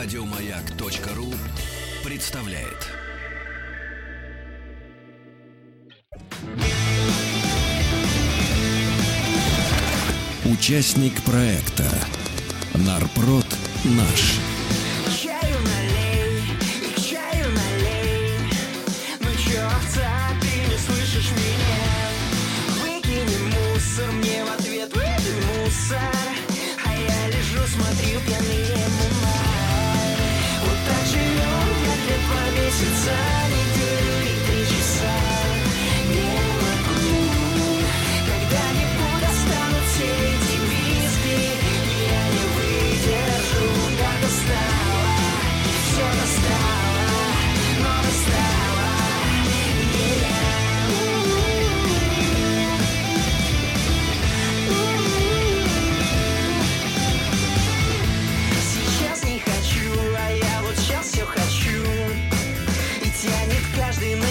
Радиомаяк.ру представляет. Участник проекта Нарпрод наш. Мне в ответ, вы мусор А я лежу, смотрю пьяные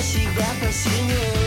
себя посинел